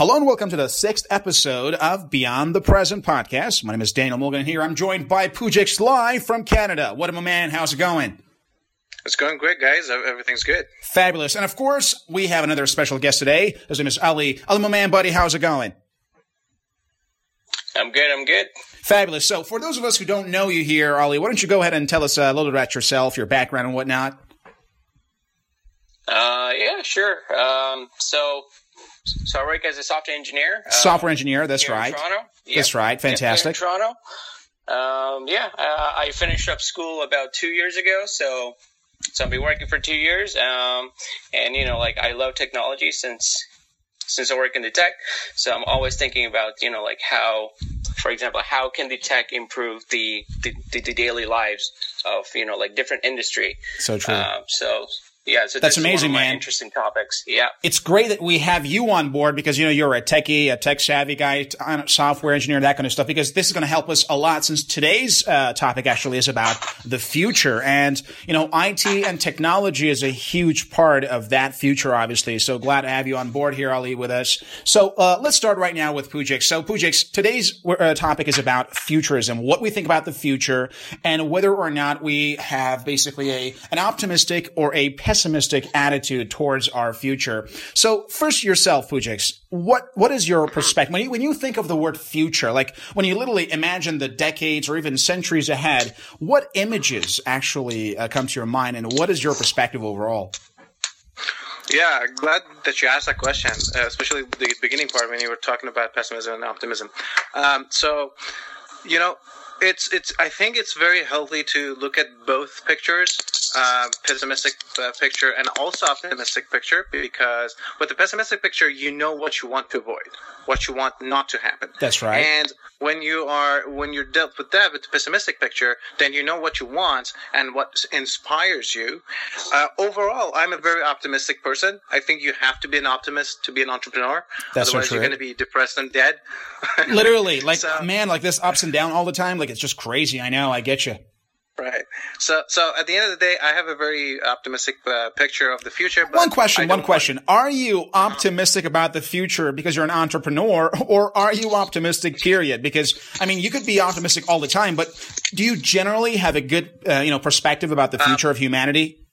Hello and welcome to the sixth episode of Beyond the Present podcast. My name is Daniel Morgan here. I'm joined by Pujix live from Canada. What my man? How's it going? It's going great, guys. Everything's good. Fabulous. And of course, we have another special guest today. His name is Ali. Ali, my man, buddy, how's it going? I'm good. I'm good. Fabulous. So, for those of us who don't know you here, Ali, why don't you go ahead and tell us a little bit about yourself, your background, and whatnot? Uh, yeah, sure. Um, so so I work as a software engineer. Uh, software engineer, that's right. Toronto. Yep. That's right. Fantastic. Yep, Toronto. Um, yeah, uh, I finished up school about two years ago, so so I've been working for two years. Um, and you know, like I love technology since since I work in the tech, so I'm always thinking about you know like how, for example, how can the tech improve the the, the, the daily lives of you know like different industry. So true. Um, so yeah, so that's amazing, man. Interesting topics. Yeah, it's great that we have you on board because you know you're a techie, a tech savvy guy, software engineer, that kind of stuff. Because this is going to help us a lot. Since today's uh, topic actually is about the future, and you know, IT and technology is a huge part of that future, obviously. So glad to have you on board here, Ali, with us. So uh, let's start right now with Pujix. So Pujix, today's uh, topic is about futurism, what we think about the future, and whether or not we have basically a an optimistic or a pessimistic attitude towards our future. So first yourself, Pujix, what, what is your perspective? When you, when you think of the word future, like when you literally imagine the decades or even centuries ahead, what images actually uh, come to your mind and what is your perspective overall? Yeah, glad that you asked that question, especially the beginning part when you were talking about pessimism and optimism. Um, so, you know, it's it's. I think it's very healthy to look at both pictures, uh, pessimistic uh, picture and also optimistic picture, because with the pessimistic picture, you know what you want to avoid, what you want not to happen. That's right. And when you are when you're dealt with that with the pessimistic picture, then you know what you want and what inspires you. Uh, overall, I'm a very optimistic person. I think you have to be an optimist to be an entrepreneur. That's Otherwise, so you're going to be depressed and dead. Literally, like so, man, like this ups and down all the time. Like it's just crazy. I know. I get you. Right. So, so at the end of the day, I have a very optimistic uh, picture of the future. one question. One question. Want... Are you optimistic about the future because you're an entrepreneur, or are you optimistic? Period. Because I mean, you could be optimistic all the time, but do you generally have a good, uh, you know, perspective about the future um, of humanity?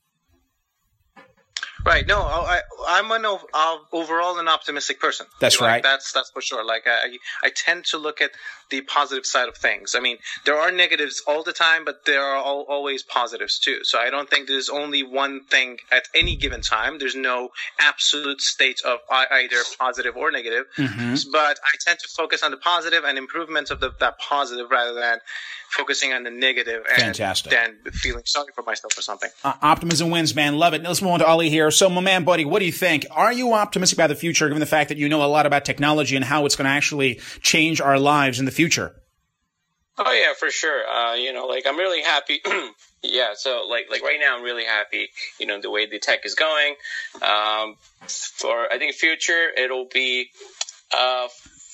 Right. No, I, I'm an uh, overall an optimistic person. That's like, right. That's that's for sure. Like I, I tend to look at the positive side of things. I mean, there are negatives all the time, but there are all, always positives too. So I don't think there's only one thing at any given time. There's no absolute state of either positive or negative. Mm-hmm. But I tend to focus on the positive and improvements of the, that positive rather than focusing on the negative and Fantastic. then feeling sorry for myself or something. Uh, optimism wins, man. Love it. Now let's move on to Ali here. So, my man, buddy, what do you think? Are you optimistic about the future, given the fact that you know a lot about technology and how it's going to actually change our lives in the future? Oh yeah, for sure. Uh, you know, like I'm really happy. yeah, so like like right now I'm really happy. You know, the way the tech is going. Um, for I think future it'll be uh,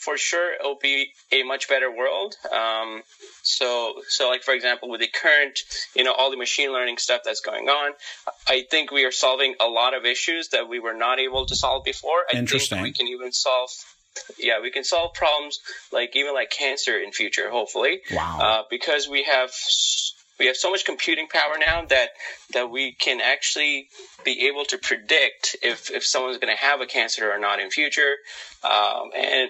for sure it'll be a much better world. Um, so, so like for example, with the current, you know, all the machine learning stuff that's going on, I think we are solving a lot of issues that we were not able to solve before. I Interesting. think we can even solve yeah, we can solve problems like even like cancer in future, hopefully. Wow. Uh, because we have we have so much computing power now that that we can actually be able to predict if if someone's going to have a cancer or not in future. Um, and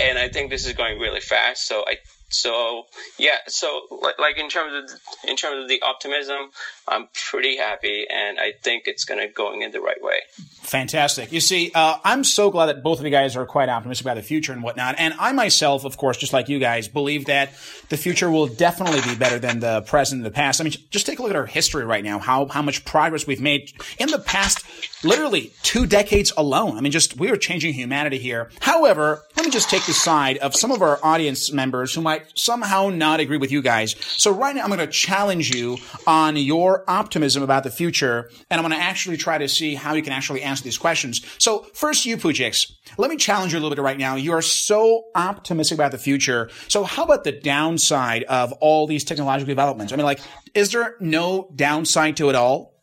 and I think this is going really fast. So I so yeah, so like in terms of in terms of the optimism, I'm pretty happy, and I think it's going to going in the right way. Fantastic. You see, uh, I'm so glad that both of you guys are quite optimistic about the future and whatnot. And I myself, of course, just like you guys, believe that the future will definitely be better than the present and the past. I mean, just take a look at our history right now, how, how much progress we've made in the past, literally two decades alone. I mean, just we are changing humanity here. However, let me just take the side of some of our audience members who might somehow not agree with you guys. So right now, I'm going to challenge you on your optimism about the future. And I'm going to actually try to see how you can actually answer these questions. So first, you Pujix, let me challenge you a little bit right now. You are so optimistic about the future. So how about the downside of all these technological developments? I mean, like, is there no downside to it all?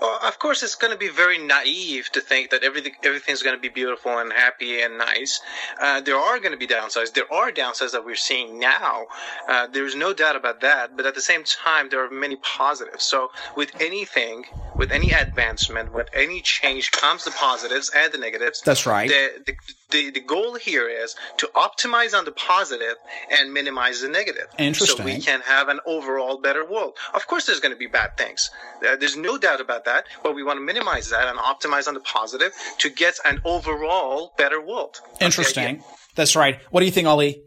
Well, of course, it's going to be very naive to think that everything everything's going to be beautiful and happy and nice. Uh, there are going to be downsides. There are downsides that we're seeing now. Uh, there's no doubt about that. But at the same time, there are many positives. So with anything, with any advancement, with any change, comes the positives and the negatives. That's right. The, the, the, the goal here is to optimize on the positive and minimize the negative. Interesting. So we can have an overall better world. Of course, there's going to be bad things. Uh, there's no doubt about that. But we want to minimize that and optimize on the positive to get an overall better world. Interesting. That's right. What do you think, Ali?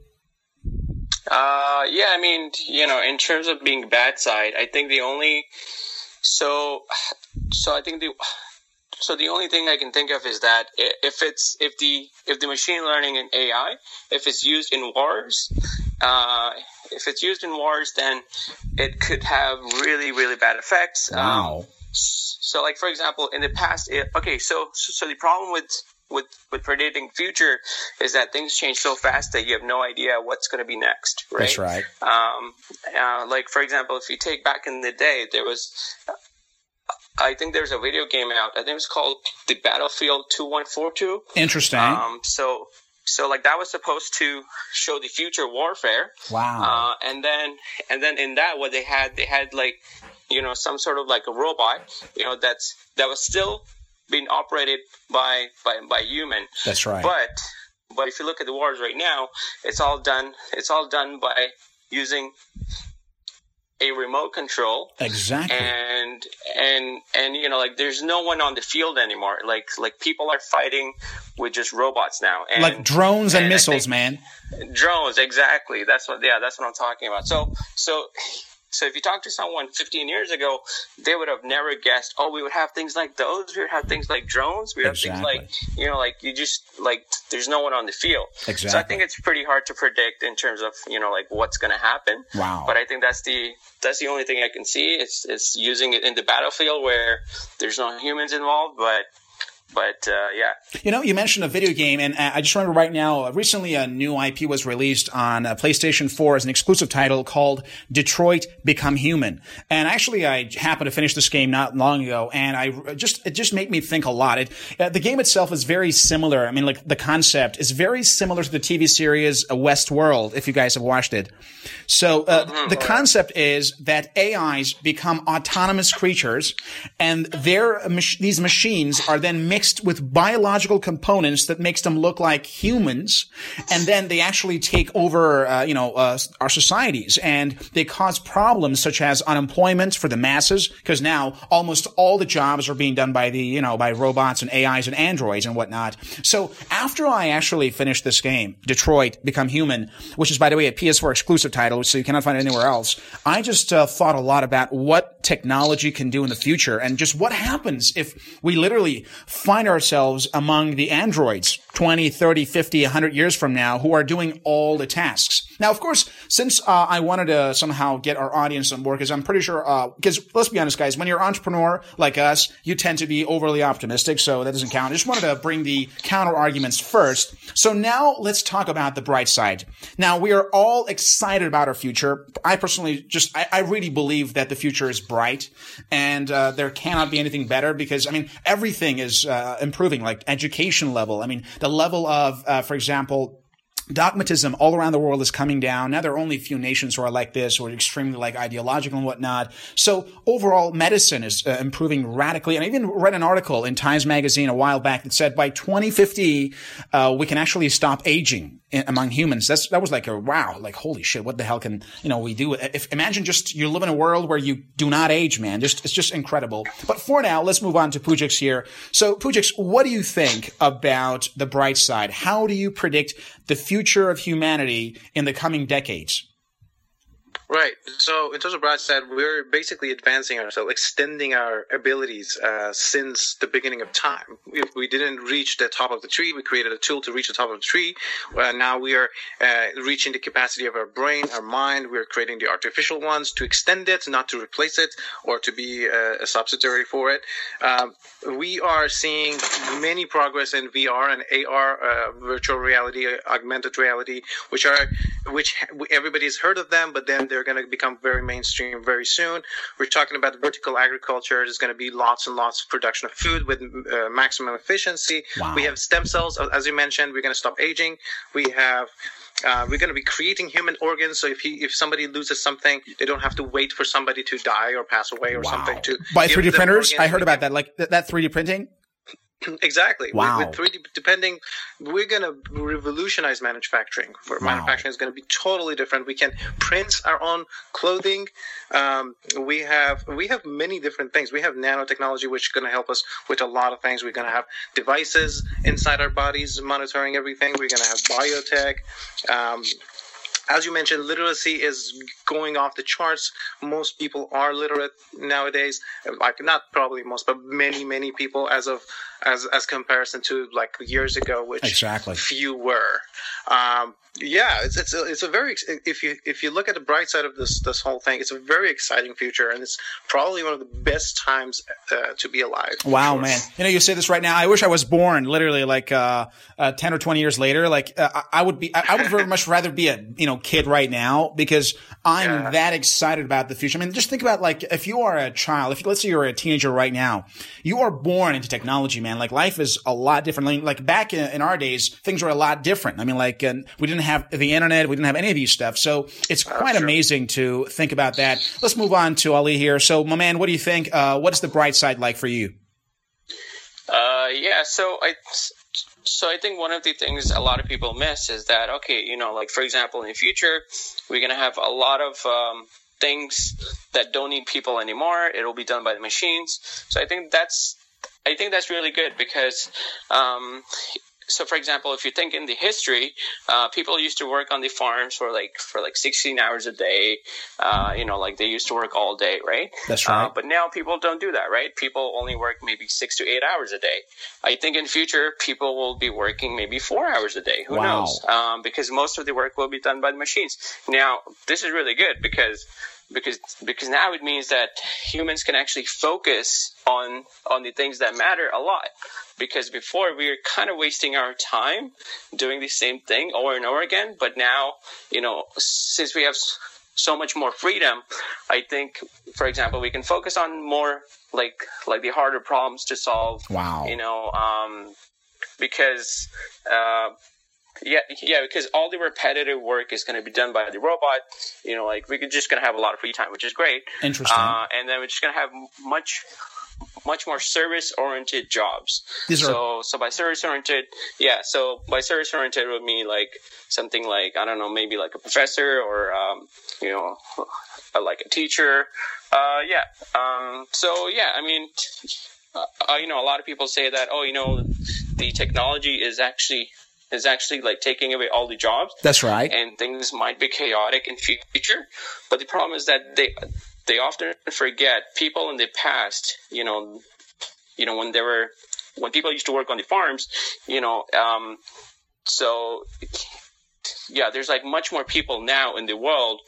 Uh, yeah, I mean, you know, in terms of being bad side, I think the only so so I think the so the only thing I can think of is that if it's if the if the machine learning and AI if it's used in wars, uh, if it's used in wars, then it could have really really bad effects. Um, wow. Um, so, like for example, in the past, it, okay, so so the problem with with with predicting future is that things change so fast that you have no idea what's going to be next right that's right um, uh, like for example if you take back in the day there was I think there's a video game out. I think it's called the Battlefield 2142. Interesting. Um, so, so like that was supposed to show the future warfare. Wow. Uh, and then, and then in that, what they had, they had like, you know, some sort of like a robot, you know, that's, that was still being operated by by by human. That's right. But but if you look at the wars right now, it's all done. It's all done by using a remote control. Exactly. And and and you know like there's no one on the field anymore. Like like people are fighting with just robots now. And, like drones and, and missiles man. drones exactly. That's what yeah that's what i'm talking about. So so so if you talk to someone 15 years ago, they would have never guessed, oh, we would have things like those. We would have things like drones. We would exactly. have things like, you know, like you just, like, there's no one on the field. Exactly. So I think it's pretty hard to predict in terms of, you know, like what's going to happen. Wow. But I think that's the, that's the only thing I can see. It's, it's using it in the battlefield where there's no humans involved, but but uh, yeah. You know, you mentioned a video game, and uh, I just remember right now, uh, recently a new IP was released on uh, PlayStation 4 as an exclusive title called Detroit Become Human. And actually, I happened to finish this game not long ago, and I just it just made me think a lot. It, uh, the game itself is very similar. I mean, like the concept is very similar to the TV series Westworld, if you guys have watched it. So uh, mm-hmm. the concept is that AIs become autonomous creatures, and their these machines are then mixed with biological components that makes them look like humans, and then they actually take over, uh, you know, uh, our societies, and they cause problems such as unemployment for the masses, because now almost all the jobs are being done by the, you know, by robots and AIs and androids and whatnot. So after I actually finished this game, Detroit Become Human, which is by the way a PS4 exclusive title, so you cannot find it anywhere else, I just uh, thought a lot about what technology can do in the future, and just what happens if we literally find ourselves among the androids 20, 30, 50, 100 years from now who are doing all the tasks. Now, of course, since uh, I wanted to somehow get our audience on board, because I'm pretty sure, because uh, let's be honest, guys, when you're an entrepreneur like us, you tend to be overly optimistic, so that doesn't count. I just wanted to bring the counter arguments first. So now let's talk about the bright side. Now, we are all excited about our future. I personally just, I, I really believe that the future is bright and uh, there cannot be anything better because, I mean, everything is uh, improving, like education level. I mean, the level of, uh, for example, dogmatism all around the world is coming down. Now there are only a few nations who are like this or extremely like ideological and whatnot. So overall medicine is uh, improving radically. And I even read an article in Times Magazine a while back that said by 2050, uh, we can actually stop aging in, among humans. That's, that was like a wow, like holy shit, what the hell can, you know, we do? If, imagine just you live in a world where you do not age, man. Just, it's just incredible. But for now, let's move on to Pujix here. So Pujix, what do you think about the bright side? How do you predict the future of humanity in the coming decades? Right. So, in terms of Brad said, we're basically advancing ourselves, extending our abilities uh, since the beginning of time. If we didn't reach the top of the tree, we created a tool to reach the top of the tree. Well, now we are uh, reaching the capacity of our brain, our mind. We're creating the artificial ones to extend it, not to replace it or to be uh, a subsidiary for it. Um, we are seeing many progress in VR and AR, uh, virtual reality, augmented reality, which are which everybody's heard of them, but then they're going to become very mainstream very soon. We're talking about vertical agriculture. There's going to be lots and lots of production of food with uh, maximum efficiency. Wow. We have stem cells, as you mentioned. We're going to stop aging. We have uh, we're going to be creating human organs. So if he, if somebody loses something, they don't have to wait for somebody to die or pass away or wow. something to by 3D printers. I heard about that, like th- that 3D printing. Exactly. Wow. With, with 3D, depending, we're going to revolutionize manufacturing. Wow. Manufacturing is going to be totally different. We can print our own clothing. Um, we have we have many different things. We have nanotechnology, which is going to help us with a lot of things. We're going to have devices inside our bodies monitoring everything. We're going to have biotech. Um, as you mentioned, literacy is going off the charts. Most people are literate nowadays. Like not probably most, but many, many people as of as as comparison to like years ago, which exactly few were. Um, yeah, it's it's a, it's a very if you if you look at the bright side of this this whole thing, it's a very exciting future, and it's probably one of the best times uh, to be alive. Wow, sure. man! You know, you say this right now. I wish I was born literally like uh, uh, ten or twenty years later. Like uh, I would be, I would very much rather be a you know kid right now because I'm yeah. that excited about the future. I mean, just think about like if you are a child, if let's say you're a teenager right now, you are born into technology, man. Like life is a lot different. Like back in, in our days, things were a lot different. I mean, like we didn't have the internet. We didn't have any of these stuff. So it's quite oh, sure. amazing to think about that. Let's move on to Ali here. So, my man, what do you think? Uh, what's the bright side like for you? Uh, yeah. So I, so I think one of the things a lot of people miss is that okay, you know, like for example, in the future, we're gonna have a lot of um, things that don't need people anymore. It'll be done by the machines. So I think that's I think that's really good because um, so for example if you think in the history uh, people used to work on the farms for like for like 16 hours a day uh, you know like they used to work all day right? That's right. uh, but now people don't do that right? People only work maybe six to eight hours a day. I think in future people will be working maybe four hours a day. Who wow. knows? Um, because most of the work will be done by the machines. Now this is really good because because because now it means that humans can actually focus on on the things that matter a lot. Because before we were kind of wasting our time doing the same thing over and over again. But now you know since we have so much more freedom i think for example we can focus on more like like the harder problems to solve. Wow. You know um because uh yeah, yeah, because all the repetitive work is going to be done by the robot. You know, like we're just going to have a lot of free time, which is great. Interesting. Uh, and then we're just going to have much, much more service-oriented jobs. These so, are... so by service-oriented, yeah. So by service-oriented would mean like something like I don't know, maybe like a professor or um, you know, like a teacher. Uh, yeah. Um, so yeah, I mean, uh, you know, a lot of people say that oh, you know, the technology is actually is actually like taking away all the jobs. That's right. And things might be chaotic in future. But the problem is that they they often forget people in the past, you know, you know, when they were when people used to work on the farms, you know, um, so yeah, there's like much more people now in the world,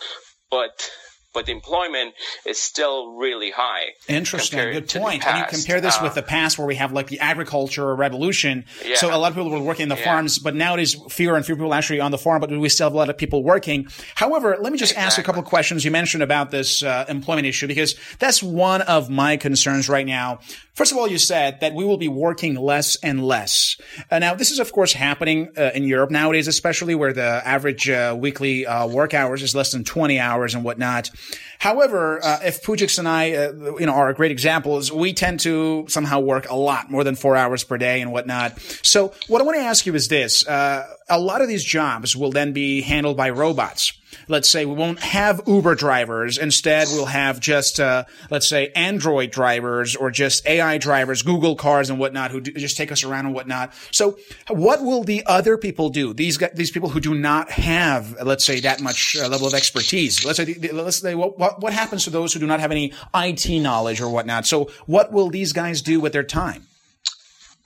but but the employment is still really high. Interesting. Good point. And you compare this uh, with the past where we have like the agriculture revolution. Yeah. So a lot of people were working in the yeah. farms, but nowadays fewer and fewer people actually on the farm, but we still have a lot of people working. However, let me just exactly. ask a couple of questions you mentioned about this uh, employment issue because that's one of my concerns right now. First of all, you said that we will be working less and less. Uh, now, this is of course happening uh, in Europe nowadays, especially where the average uh, weekly uh, work hours is less than 20 hours and whatnot. However, uh, if Pujix and I, uh, you know, are great examples, we tend to somehow work a lot more than four hours per day and whatnot. So what I want to ask you is this. Uh, a lot of these jobs will then be handled by robots let's say we won't have Uber drivers. Instead, we'll have just, uh, let's say Android drivers or just AI drivers, Google cars and whatnot who do, just take us around and whatnot. So what will the other people do? These, these people who do not have, let's say, that much uh, level of expertise. Let's say, let's say, what, what, what happens to those who do not have any IT knowledge or whatnot? So what will these guys do with their time?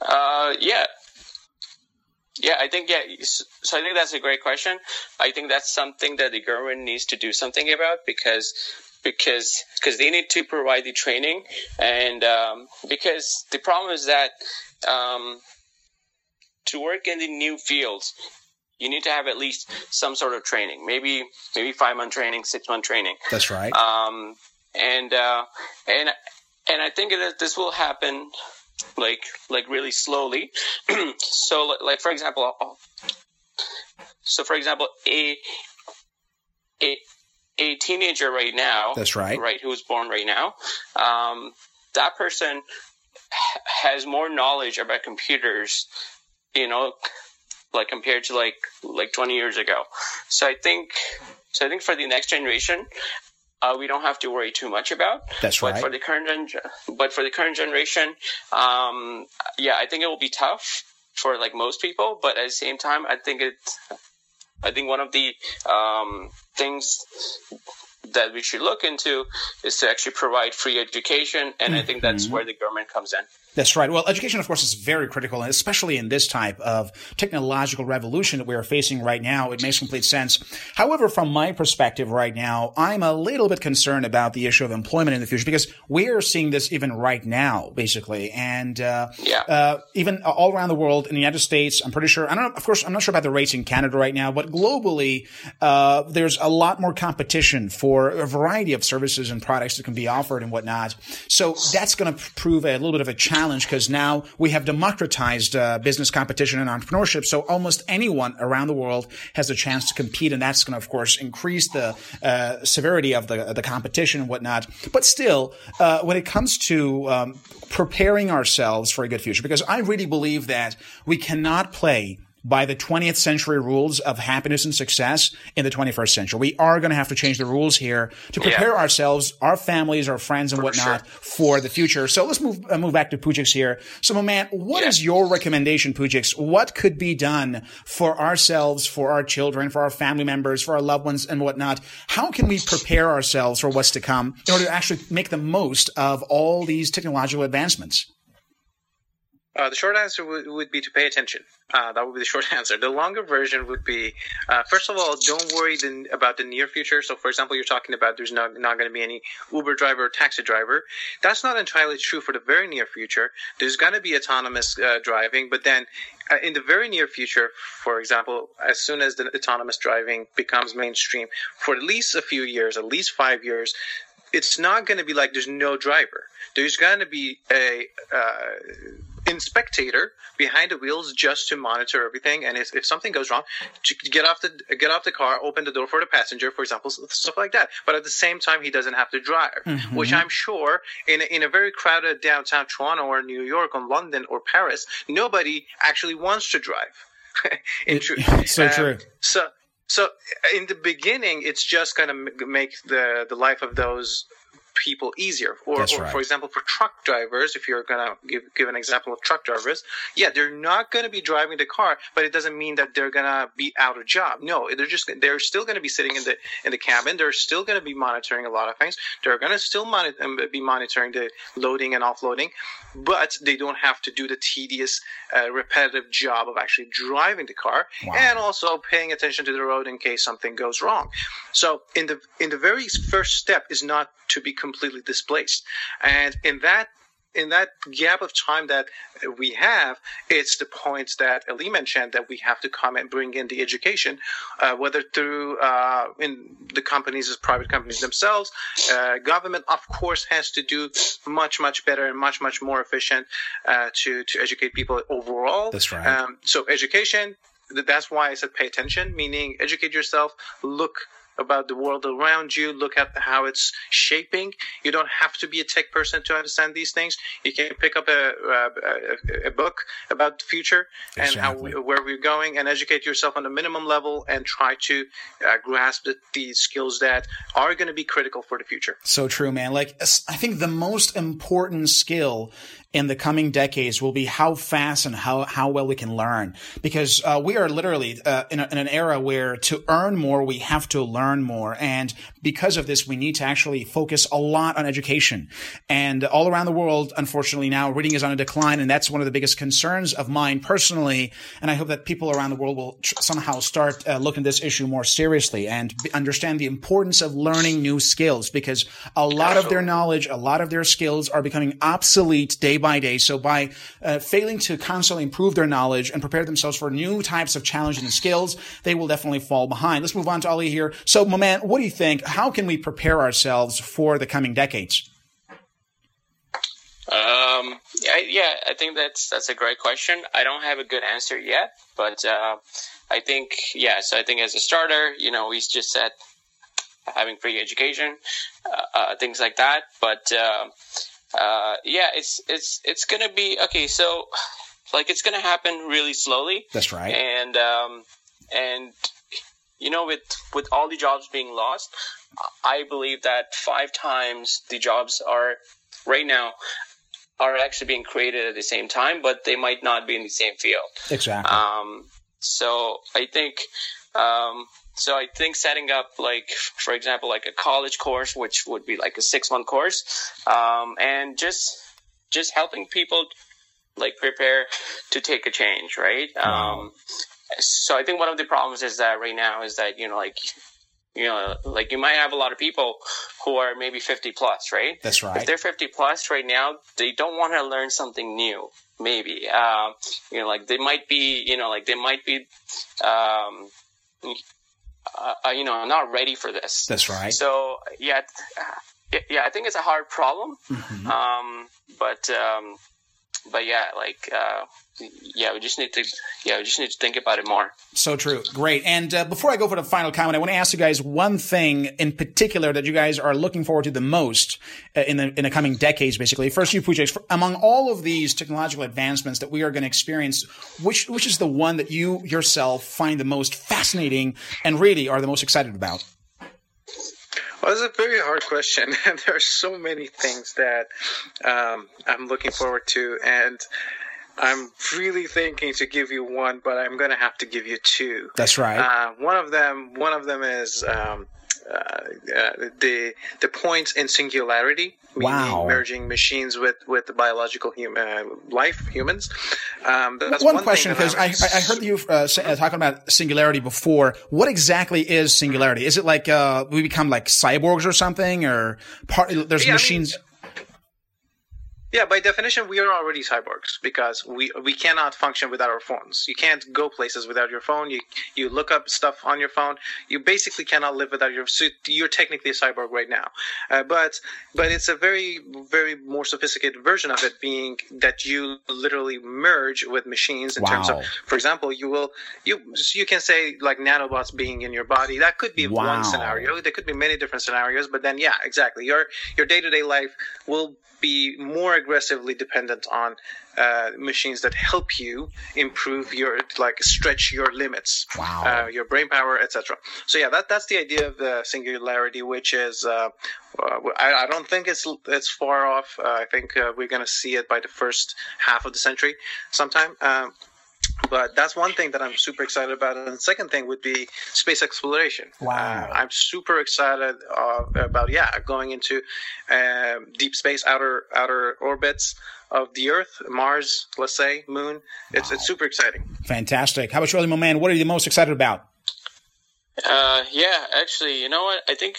Uh, yeah. Yeah, I think yeah. So I think that's a great question. I think that's something that the government needs to do something about because because because they need to provide the training and um, because the problem is that um, to work in the new fields you need to have at least some sort of training. Maybe maybe five month training, six month training. That's right. Um, and uh, and and I think that this will happen like like really slowly. so like for example, so for example, a a a teenager right now. That's right. Right, who was born right now. Um, that person has more knowledge about computers, you know, like compared to like like 20 years ago. So I think so I think for the next generation, uh, we don't have to worry too much about. That's but right. For the current gen- but for the current generation, um, yeah, I think it will be tough for like most people. But at the same time, I think it. I think one of the um, things that we should look into is to actually provide free education, and mm-hmm. I think that's where the government comes in. That's right. Well, education, of course, is very critical, and especially in this type of technological revolution that we are facing right now, it makes complete sense. However, from my perspective right now, I'm a little bit concerned about the issue of employment in the future because we are seeing this even right now, basically, and uh, yeah. uh, even all around the world in the United States. I'm pretty sure. I don't. Know, of course, I'm not sure about the rates in Canada right now, but globally, uh, there's a lot more competition for a variety of services and products that can be offered and whatnot. So that's going to prove a little bit of a challenge because now we have democratized uh, business competition and entrepreneurship. So almost anyone around the world has a chance to compete, and that's going to, of course, increase the uh, severity of the the competition and whatnot. But still, uh, when it comes to um, preparing ourselves for a good future, because I really believe that we cannot play by the 20th century rules of happiness and success in the 21st century. We are going to have to change the rules here to prepare yeah. ourselves, our families, our friends, and for whatnot sure. for the future. So let's move uh, move back to Pujix here. So, my man, what yeah. is your recommendation, Pujix? What could be done for ourselves, for our children, for our family members, for our loved ones, and whatnot? How can we prepare ourselves for what's to come in order to actually make the most of all these technological advancements? Uh, the short answer would, would be to pay attention. Uh, that would be the short answer. The longer version would be, uh, first of all, don't worry the, about the near future. So, for example, you're talking about there's not, not going to be any Uber driver or taxi driver. That's not entirely true for the very near future. There's going to be autonomous uh, driving, but then uh, in the very near future, for example, as soon as the autonomous driving becomes mainstream, for at least a few years, at least five years, it's not going to be like there's no driver. There's going to be a uh, in spectator behind the wheels just to monitor everything and if, if something goes wrong get off the get off the car open the door for the passenger for example stuff like that. But at the same time he doesn't have to drive mm-hmm. which i'm sure in a, in a very crowded downtown toronto or new york or london or paris nobody actually wants to drive. In truth so um, true so so in the beginning it's just going to make the the life of those people easier. Or, or for example, for truck drivers, if you're going to give, give an example of truck drivers, yeah, they're not going to be driving the car, but it doesn't mean that they're going to be out of job. No, they're just, they're still going to be sitting in the, in the cabin. They're still going to be monitoring a lot of things. They're going to still monitor, um, be monitoring the loading and offloading, but they don't have to do the tedious, uh, repetitive job of actually driving the car wow. and also paying attention to the road in case something goes wrong. So in the, in the very first step is not to be completely displaced. And in that in that gap of time that we have, it's the points that Ali mentioned that we have to come and bring in the education, uh, whether through uh, in the companies as private companies themselves. Uh, government, of course, has to do much, much better and much, much more efficient uh, to to educate people overall. That's right. Um, so education. That's why I said pay attention, meaning educate yourself, look about the world around you, look at how it's shaping. You don't have to be a tech person to understand these things. You can pick up a, a, a book about the future exactly. and how we, where we're going and educate yourself on a minimum level and try to uh, grasp the, the skills that are going to be critical for the future. So true, man. Like, I think the most important skill in the coming decades will be how fast and how, how well we can learn. Because uh, we are literally uh, in, a, in, an era where to earn more, we have to learn more. And because of this, we need to actually focus a lot on education. And all around the world, unfortunately, now reading is on a decline. And that's one of the biggest concerns of mine personally. And I hope that people around the world will tr- somehow start uh, looking at this issue more seriously and b- understand the importance of learning new skills because a lot of their knowledge, a lot of their skills are becoming obsolete day by day. So by uh, failing to constantly improve their knowledge and prepare themselves for new types of challenges and skills, they will definitely fall behind. Let's move on to Ali here. So, my man, what do you think? How can we prepare ourselves for the coming decades? Um, yeah, yeah, I think that's that's a great question. I don't have a good answer yet, but uh, I think yeah. So I think as a starter, you know, we just said having free education, uh, uh, things like that. But uh, yeah, it's it's it's gonna be okay. So like it's gonna happen really slowly. That's right. And um, and you know, with with all the jobs being lost, I believe that five times the jobs are right now are actually being created at the same time, but they might not be in the same field. Exactly. Um, so I think, um, so I think setting up like, for example, like a college course, which would be like a six month course, um, and just just helping people like prepare to take a change, right? Wow. Um, so I think one of the problems is that right now is that you know like you know like you might have a lot of people who are maybe 50 plus right That's right. if they're 50 plus right now they don't want to learn something new maybe um, you know like they might be you know like they might be um, uh, you know I'm not ready for this That's right. so yeah uh, yeah i think it's a hard problem Mhm. um, but um, but yeah like uh, yeah we just need to yeah we just need to think about it more So true. Great. And uh, before I go for the final comment, I want to ask you guys one thing in particular that you guys are looking forward to the most uh, in the in the coming decades. Basically, first, you Pujix, among all of these technological advancements that we are going to experience, which which is the one that you yourself find the most fascinating and really are the most excited about? Well, it's a very hard question, and there are so many things that um, I'm looking forward to, and I'm really thinking to give you one, but I'm going to have to give you two. That's right. Uh, one of them, one of them is um, the the point in singularity, meaning Wow. merging machines with with the biological human uh, life, humans. Um, that's one, thing question because I, I heard you uh, say, uh, talking about singularity before. What exactly is singularity? Is it like uh, we become like cyborgs or something, or part? There's Yeah, I mean, machines. Yeah, by definition, we are already cyborgs because we we cannot function without our phones. You can't go places without your phone. You you look up stuff on your phone. You basically cannot live without your. So you're technically a cyborg right now, uh, but but it's a very very more sophisticated version of it, being that you literally merge with machines in terms of, for example, you will you you can say like nanobots being in your body. That could be Wow. one scenario. There could be many different scenarios, but then yeah, exactly. Your your day to day life will be more aggressively dependent on uh, machines that help you improve your like stretch your limits, Wow. uh, your brain power, etc. So yeah, that that's the idea of the singularity, which is uh, I, I don't think it's it's far off. Uh, I think uh, we're going to see it by the first half of the century sometime. Um, but that's one thing that I'm super excited about. And the second thing would be space exploration. Wow. Uh, I'm super excited uh, about yeah going into um, deep space, outer outer orbits of the Earth, Mars, let's say, Moon. It's it's super exciting. Fantastic. How about you, my man? What are you the most excited about? Uh, yeah, actually, you know what? I think,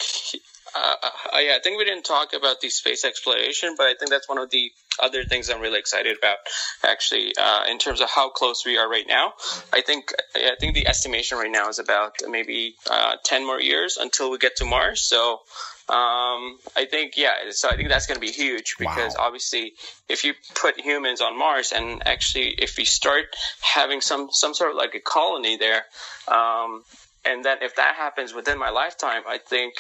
uh, uh, yeah, I think we didn't talk about the space exploration, but I think that's one of the other things I'm really excited about. Actually, uh, in terms of how close we are right now, I think I think the estimation right now is about maybe uh, ten more years until we get to Mars. So. Um, I think yeah, so I think that's going to be huge because Wow. obviously, if you put humans on Mars and actually if we start having some some sort of like a colony there, um, and then if that happens within my lifetime, I think,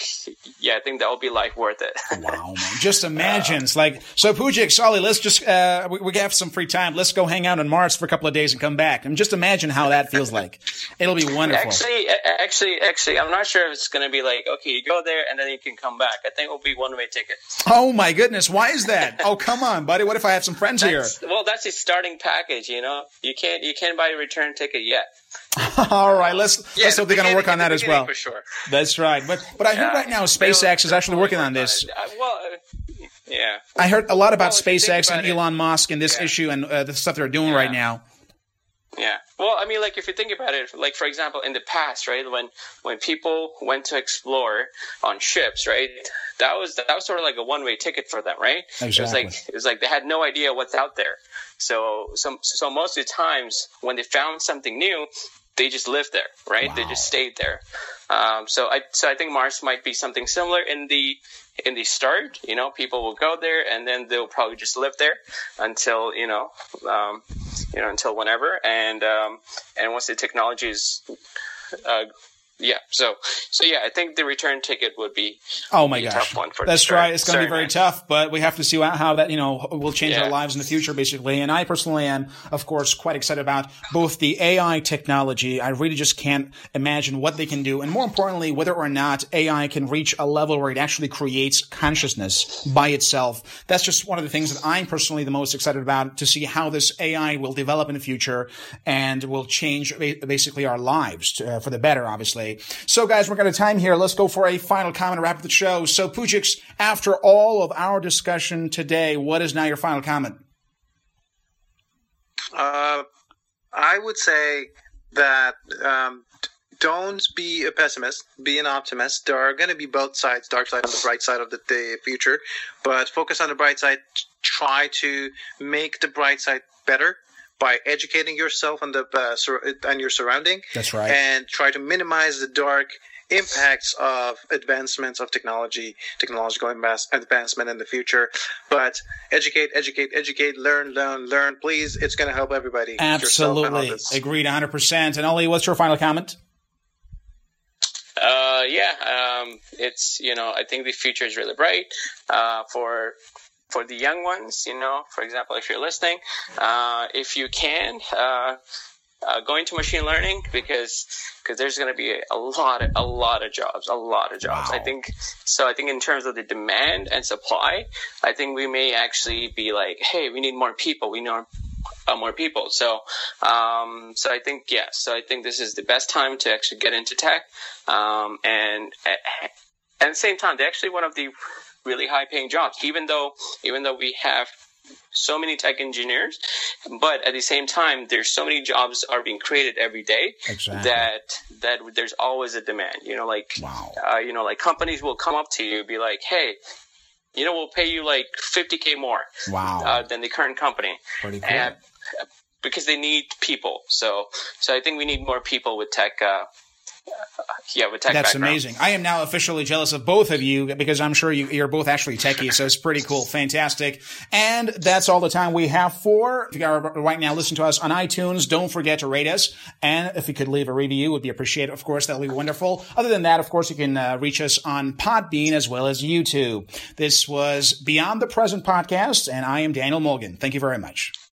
yeah, I think that will be life worth it. Wow, man. Just imagine. It's like, so Pujik, Solly, let's just, uh, we, we have some free time. Let's go hang out on Mars for a couple of days and come back. And just imagine how that feels like. It'll be wonderful. actually, actually, actually, I'm not sure if it's going to be like, okay, you go there and then you can come back. I think it will be one way ticket. Oh my goodness. Why is that? Oh, come on, buddy. What if I have some friends here? Well, that's a starting package, you know. You can't you can't buy a return ticket yet. All right. Let's, let's hope they're going to work on that as well. For sure. That's right. But, but I heard right now SpaceX is actually working on this. Uh, well, uh, yeah. I heard a lot about Well, if you think SpaceX and it- Elon Musk and this Yeah. issue and uh, the stuff they're doing right now. Yeah. Well, I mean, like if you think about it, like for example, in the past, right, when when people went to explore on ships, right, that was that was sort of like a one way ticket for them, right? Exactly. It was like it was like they had no idea what's out there. So so so most of the times when they found something new, they just lived there, right? Wow. They just stayed there. Um, so I so I think Mars might be something similar in the in the start. You know, people will go there and then they'll probably just live there until you know, um, you know, until whenever. And um, and once the technology is uh, yeah. So, so yeah, I think the return ticket would be oh my gosh, that's right. It's going to be very man. tough, but we have to see how that you know will change Yeah. our lives in the future, basically. And I personally am, of course, quite excited about both the AI technology. I really just can't imagine what they can do, and more importantly, whether or not AI can reach a level where it actually creates consciousness by itself. That's just one of the things that I'm personally the most excited about to see how this AI will develop in the future and will change basically our lives uh, for the better, obviously. So, guys, we're going to time here. Let's go for a final comment and wrap up the show. So, Pujix, after all of our discussion today, what is now your final comment? Uh, I would say that um, don't be a pessimist, be an optimist. There are going to be both sides, dark side and the bright side of the, the future, but focus on the bright side. Try to make the bright side better by educating yourself on the uh, sur- and your surrounding, That's right. and try to minimize the dark impacts of advancements of technology, technological advancement in the future. But educate, educate, educate, learn, learn, learn. Please, it's going to help everybody. Absolutely. Agreed 100%. And Ali, what's your final comment? Uh, yeah, um, it's you know I think the future is really bright uh, for for the young ones. You know, for example, if you're listening, uh, if you can. Uh, uh, go into machine learning because because there's going to be a lot of a lot of jobs, a lot of jobs. Wow. I think so. I think in terms of the demand and supply, I think we may actually be like, hey, we need more people. We need uh, more people. So, um, so I think yeah. So I think this is the best time to actually get into tech, um, and at, at the same time, they're actually one of the really high paying jobs. Even though even though we have so many tech engineers, but at the same time, there's so many jobs are being created every day Exactly. that that there's always a demand. You know, like Wow. uh, you know, like companies will come up to you, be like, hey. You know, we'll pay you like 50k more Wow. uh, than the current company Pretty cool. and because they need people. So, so I think we need more people with tech. Uh, yeah, with tech. That's background. amazing. I am now officially jealous of both of you because I'm sure you, you're both actually techies, so it's pretty cool. Fantastic. And that's all the time we have for. If you are right now listen to us on iTunes, don't forget to rate us. And if you could leave a review, would be appreciated. Of course, that would be wonderful. Other than that, of course, you can uh, reach us on Podbean as well as YouTube. This was Beyond the Present podcast, and I am Daniel Morgan. Thank you very much.